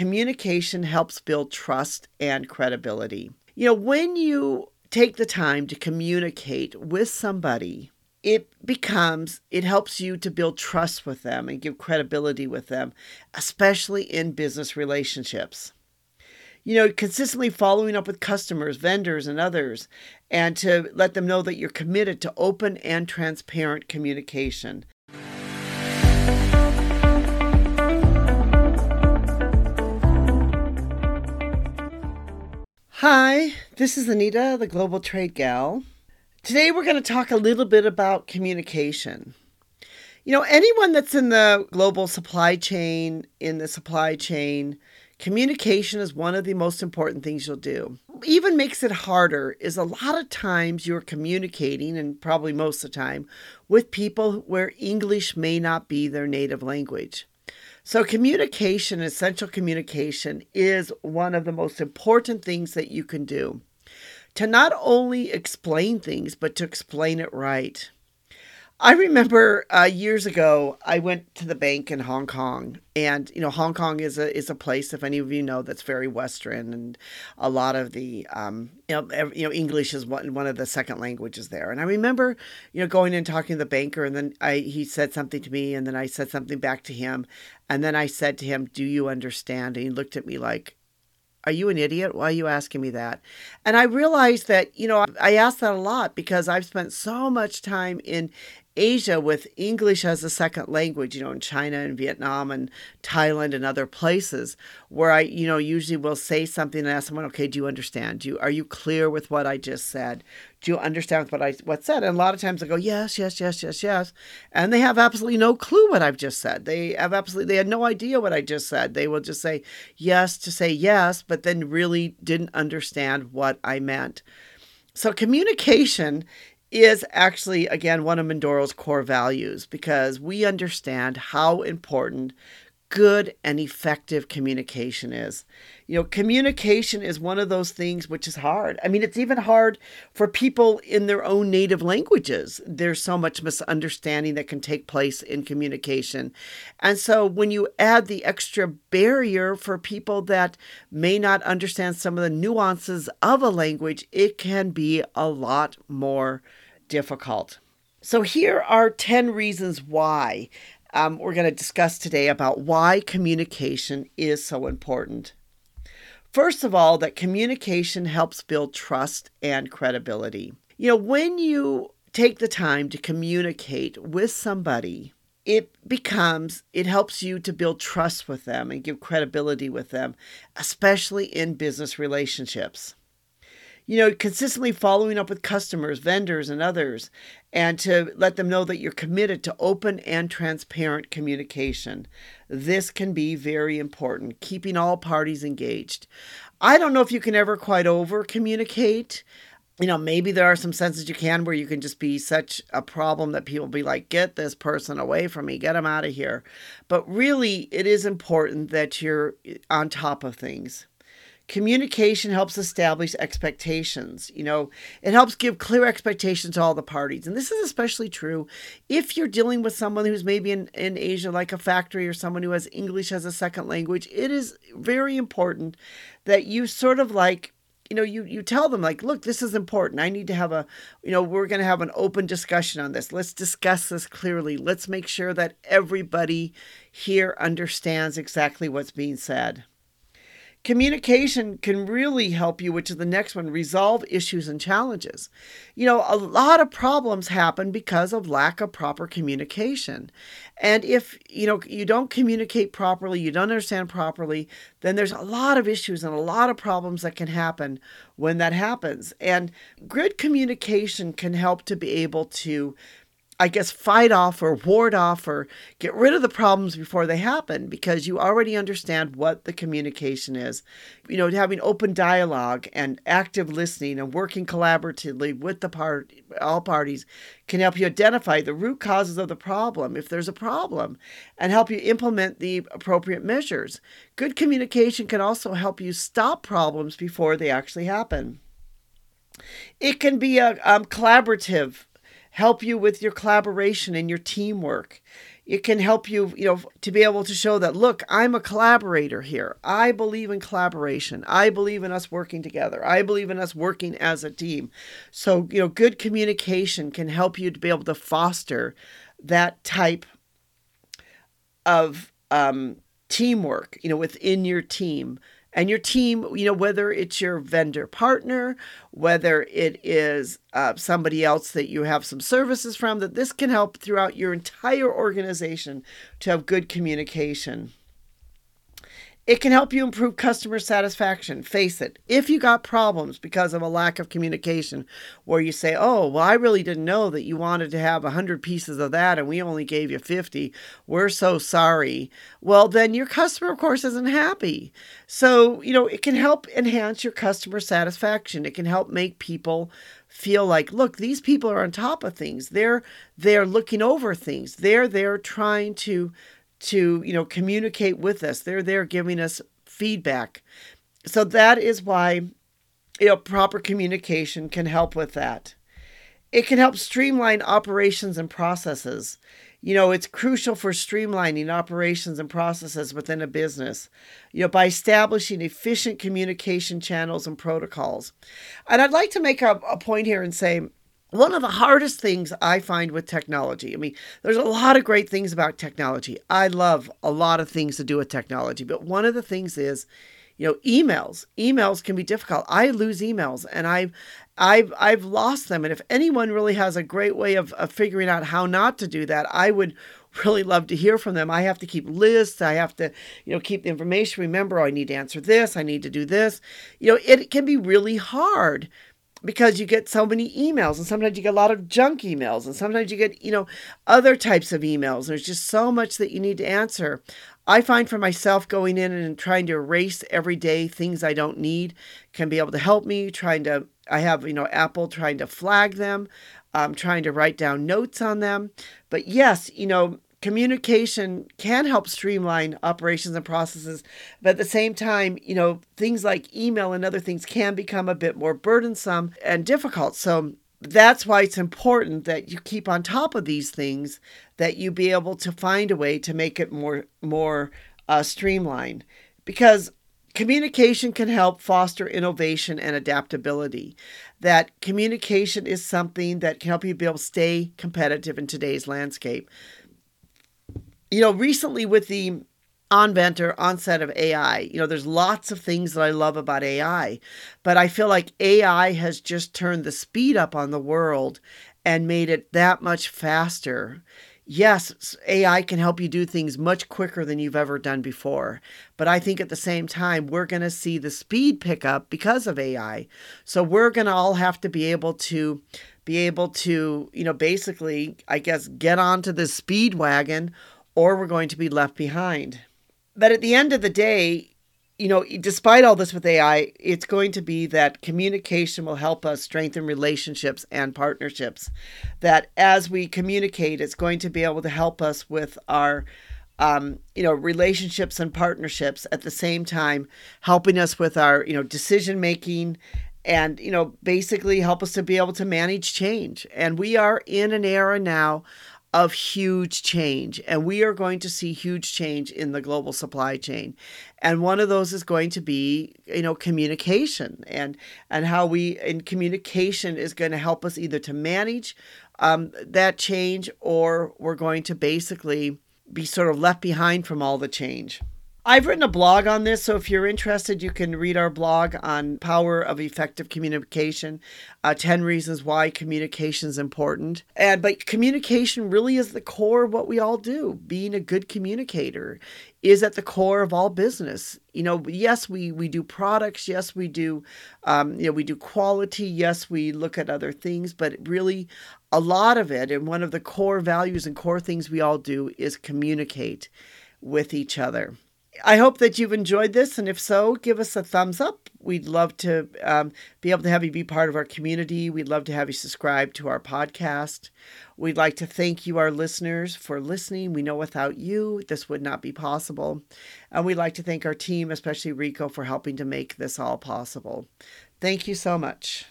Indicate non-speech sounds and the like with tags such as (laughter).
communication helps build trust and credibility. You know, when you take the time to communicate with somebody, it becomes, it helps you to build trust with them and give credibility with them, especially in business relationships. You know, consistently following up with customers, vendors, and others, and to let them know that you're committed to open and transparent communication. Hi, this is Anita, the Global Trade Gal. Today we're going to talk a little bit about communication. You know, anyone that's in the global supply chain, in the supply chain, communication is one of the most important things you'll do. Even makes it harder is a lot of times you're communicating, and probably most of the time, with people where English may not be their native language. So, communication, essential communication, is one of the most important things that you can do to not only explain things, but to explain it right. I remember uh, years ago, I went to the bank in Hong Kong, and you know, Hong Kong is a is a place, if any of you know, that's very Western, and a lot of the um, you know, you know, English is one one of the second languages there. And I remember, you know, going and talking to the banker, and then I he said something to me, and then I said something back to him, and then I said to him, "Do you understand?" And he looked at me like, are you an idiot? Why are you asking me that? And I realized that, you know, I ask that a lot because I've spent so much time in Asia with English as a second language, you know, in China and Vietnam and Thailand and other places where I, you know, usually will say something and ask someone, okay, do you understand? Do you, are you clear with what I just said? Do you understand what I what said? And a lot of times I go, yes, yes, yes, yes, yes. And they have absolutely no clue what I've just said. They have absolutely, they had no idea what I just said. They will just say yes to say yes, but then really didn't understand what I meant. So communication is actually, again, one of Mondoro's core values because we understand how important good and effective communication is. You know, communication is one of those things which is hard. I mean, it's even hard for people in their own native languages. There's so much misunderstanding that can take place in communication. And so when you add the extra barrier for people that may not understand some of the nuances of a language, it can be a lot more difficult. So, here are 10 reasons why um, we're going to discuss today about why communication is so important. First of all, that communication helps build trust and credibility. You know, when you take the time to communicate with somebody, it becomes, it helps you to build trust with them and give credibility with them, especially in business relationships you know, consistently following up with customers, vendors, and others, and to let them know that you're committed to open and transparent communication. This can be very important, keeping all parties engaged. I don't know if you can ever quite over communicate. You know, maybe there are some senses you can where you can just be such a problem that people be like, get this person away from me, get them out of here. But really, it is important that you're eh, on top of things communication helps establish expectations you know? It helps give clear expectations to all the parties and this is especially true if you're dealing with someone who's maybe in, in asia like a factory or someone who has english as a second language. It is very important that you sort of like you know you you tell them like look this is important. I need to have a you know we're going to have an open discussion on this. Let's discuss this clearly. Let's make sure that everybody here understands exactly what's being said Communication can really help you, which is the next one, resolve issues and challenges. You know, a lot of problems happen because of lack of proper communication. And if, you know, you don't communicate properly, you don't understand properly, then there's a lot of issues and a lot of problems that can happen when that happens. And good communication can help to be able to I guess, fight off or ward off or get rid of the problems before they happen because you already understand what the communication is. You know, having open dialogue and active listening and working collaboratively with the part all parties can help you identify the root causes of the problem if there's a problem and help you implement the appropriate measures. Good communication can also help you stop problems before they actually happen. It can be a um, collaborative help you with your collaboration and your teamwork. It can help you, you know, to be able to show that, look, I'm a collaborator here. I believe in collaboration. I believe in us working together. I believe in us working as a team. So, you know, good communication can help you to be able to foster that type of um, teamwork, you know, within your team and your team, you know, whether it's your vendor partner, whether it is uh, somebody else that you have some services from, that this can help throughout your entire organization to have good communication. It can help you improve customer satisfaction. Face it, if you got problems because of a lack of communication, where you say, Oh, well, I really didn't know that you wanted to have 100 pieces of that and we only gave you 50. We're so sorry. Well, then your customer, of course, isn't happy. So, you know, it can help enhance your customer satisfaction. It can help make people feel like look these people are on top of things they're they're looking over things they're they're trying to to you know communicate with us. They're there giving us feedback. So that is why you know proper communication can help with that. It can help streamline operations and processes. You know it's crucial for streamlining operations and processes within a business you know by establishing efficient communication channels and protocols. And i'd like to make a, a point here and say one of the hardest things I find with technology, I mean, there's a lot of great things about technology. I love a lot of things to do with technology, but one of the things is, you know, emails. Emails can be difficult. I lose emails and I've I've I've lost them. And if anyone really has a great way of, of figuring out how not to do that, I would (laughs) really love to hear from them. I have to keep lists. I have to, you know, keep the information. Remember, I need to answer this. I need to do this. You know, it can be really hard because you get so many emails and sometimes you get a lot of junk emails and sometimes you get you know other types of emails. There's just so much that you need to answer. I find for myself going in and trying to erase every day things i don't need can be able to help me trying to i have you know apple trying to flag them um, trying to write down notes on them. But yes you know communication can help streamline operations and processes but at the same time you know things like email and other things can become a bit more burdensome and difficult. So that's why it's important that you keep on top of these things that you be able to find a way to make it more more uh, streamlined because communication can help foster innovation and adaptability. That communication is something that can help you be able to stay competitive in today's landscape you know, recently with the onvent or onset of AI, you know, there's lots of things that I love about AI, but I feel like AI has just turned the speed up on the world and made it that much faster. Yes, AI can help you do things much quicker than you've ever done before. But I think at the same time, we're going to see the speed pick up because of AI. So we're going to all have to be able to be able to, you know, basically, I guess, get onto the speed wagon or we're going to be left behind. But at the end of the day, you know, despite all this with AI, it's going to be that communication will help us strengthen relationships and partnerships. That as we communicate, it's going to be able to help us with our, um, you know, relationships and partnerships at the same time, helping us with our, you know, decision making and, you know, basically help us to be able to manage change. And we are in an era now of huge change. And we are going to see huge change in the global supply chain. And one of those is going to be, you know, communication and and how we in communication is going to help us either to manage um, that change or we're going to basically be sort of left behind from all the change. I've written a blog on this, so if you're interested, you can read our blog on power of effective communication, uh, 10 reasons why communication is important. And but communication really is the core of what we all do. Being a good communicator is at the core of all business. You know, yes, we we do products, yes, we do, um, you know, we do quality, yes, we look at other things, but really, a lot of it, and one of the core values and core things we all do is communicate with each other. I hope that you've enjoyed this, and if so, give us a thumbs up. We'd love to um, be able to have you be part of our community. We'd love to have you subscribe to our podcast. We'd like to thank you, our listeners, for listening. We know without you, this would not be possible. And we'd like to thank our team, especially Rico, for helping to make this all possible. Thank you so much.